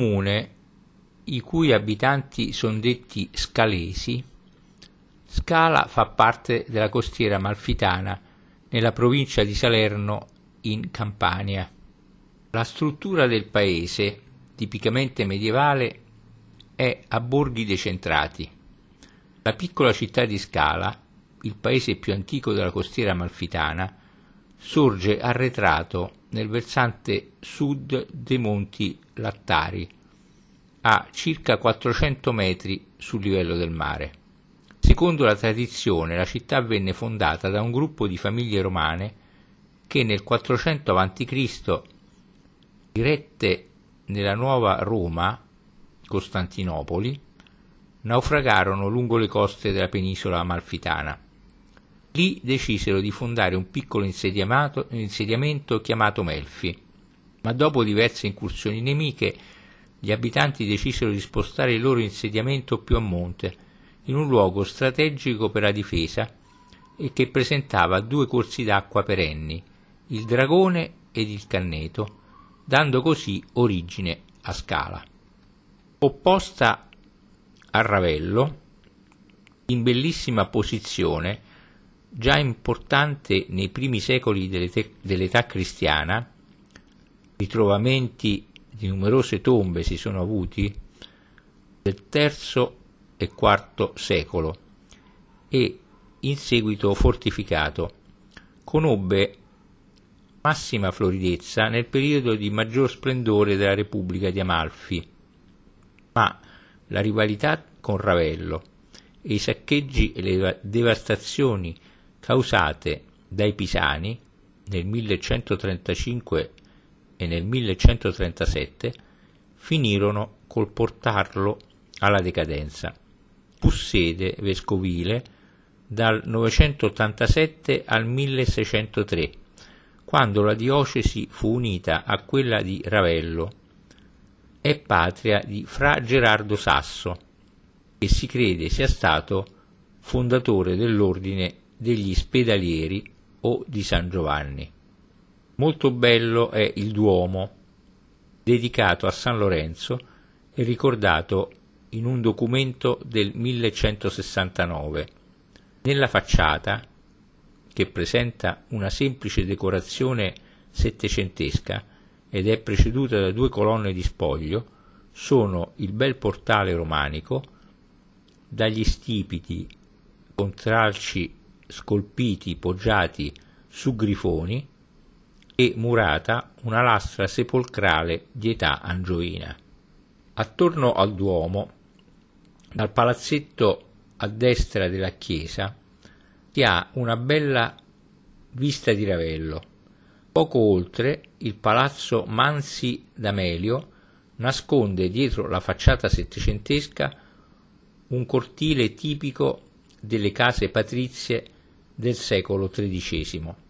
comune i cui abitanti sono detti scalesi, Scala fa parte della costiera amalfitana nella provincia di Salerno in Campania. La struttura del paese, tipicamente medievale, è a borghi decentrati. La piccola città di Scala, il paese più antico della costiera amalfitana, sorge arretrato nel versante sud dei monti Lattari, a circa 400 metri sul livello del mare. Secondo la tradizione, la città venne fondata da un gruppo di famiglie romane che nel 400 a.C., dirette nella nuova Roma, Costantinopoli, naufragarono lungo le coste della penisola amalfitana. Lì decisero di fondare un piccolo insediamento chiamato Melfi, ma dopo diverse incursioni nemiche gli abitanti decisero di spostare il loro insediamento più a monte, in un luogo strategico per la difesa e che presentava due corsi d'acqua perenni, il Dragone ed il Canneto, dando così origine a Scala. Opposta a Ravello, in bellissima posizione, già importante nei primi secoli dell'età cristiana, ritrovamenti di numerose tombe si sono avuti del III e IV secolo e in seguito fortificato, conobbe massima floridezza nel periodo di maggior splendore della Repubblica di Amalfi, ma la rivalità con Ravello e i saccheggi e le devastazioni causate dai pisani nel 1135 e nel 1137 finirono col portarlo alla decadenza. Fu sede vescovile dal 987 al 1603, quando la diocesi fu unita a quella di Ravello. È patria di Fra Gerardo Sasso, che si crede sia stato fondatore dell'ordine degli Spedalieri o di San Giovanni. Molto bello è il Duomo, dedicato a San Lorenzo e ricordato in un documento del 1169. Nella facciata, che presenta una semplice decorazione settecentesca ed è preceduta da due colonne di spoglio, sono il bel portale romanico, dagli stipiti con tralci scolpiti poggiati su grifoni e murata una lastra sepolcrale di età angioina. Attorno al Duomo, dal palazzetto a destra della chiesa, si ha una bella vista di Ravello. Poco oltre, il palazzo Mansi d'Amelio nasconde dietro la facciata settecentesca un cortile tipico delle case patrizie del secolo XIII.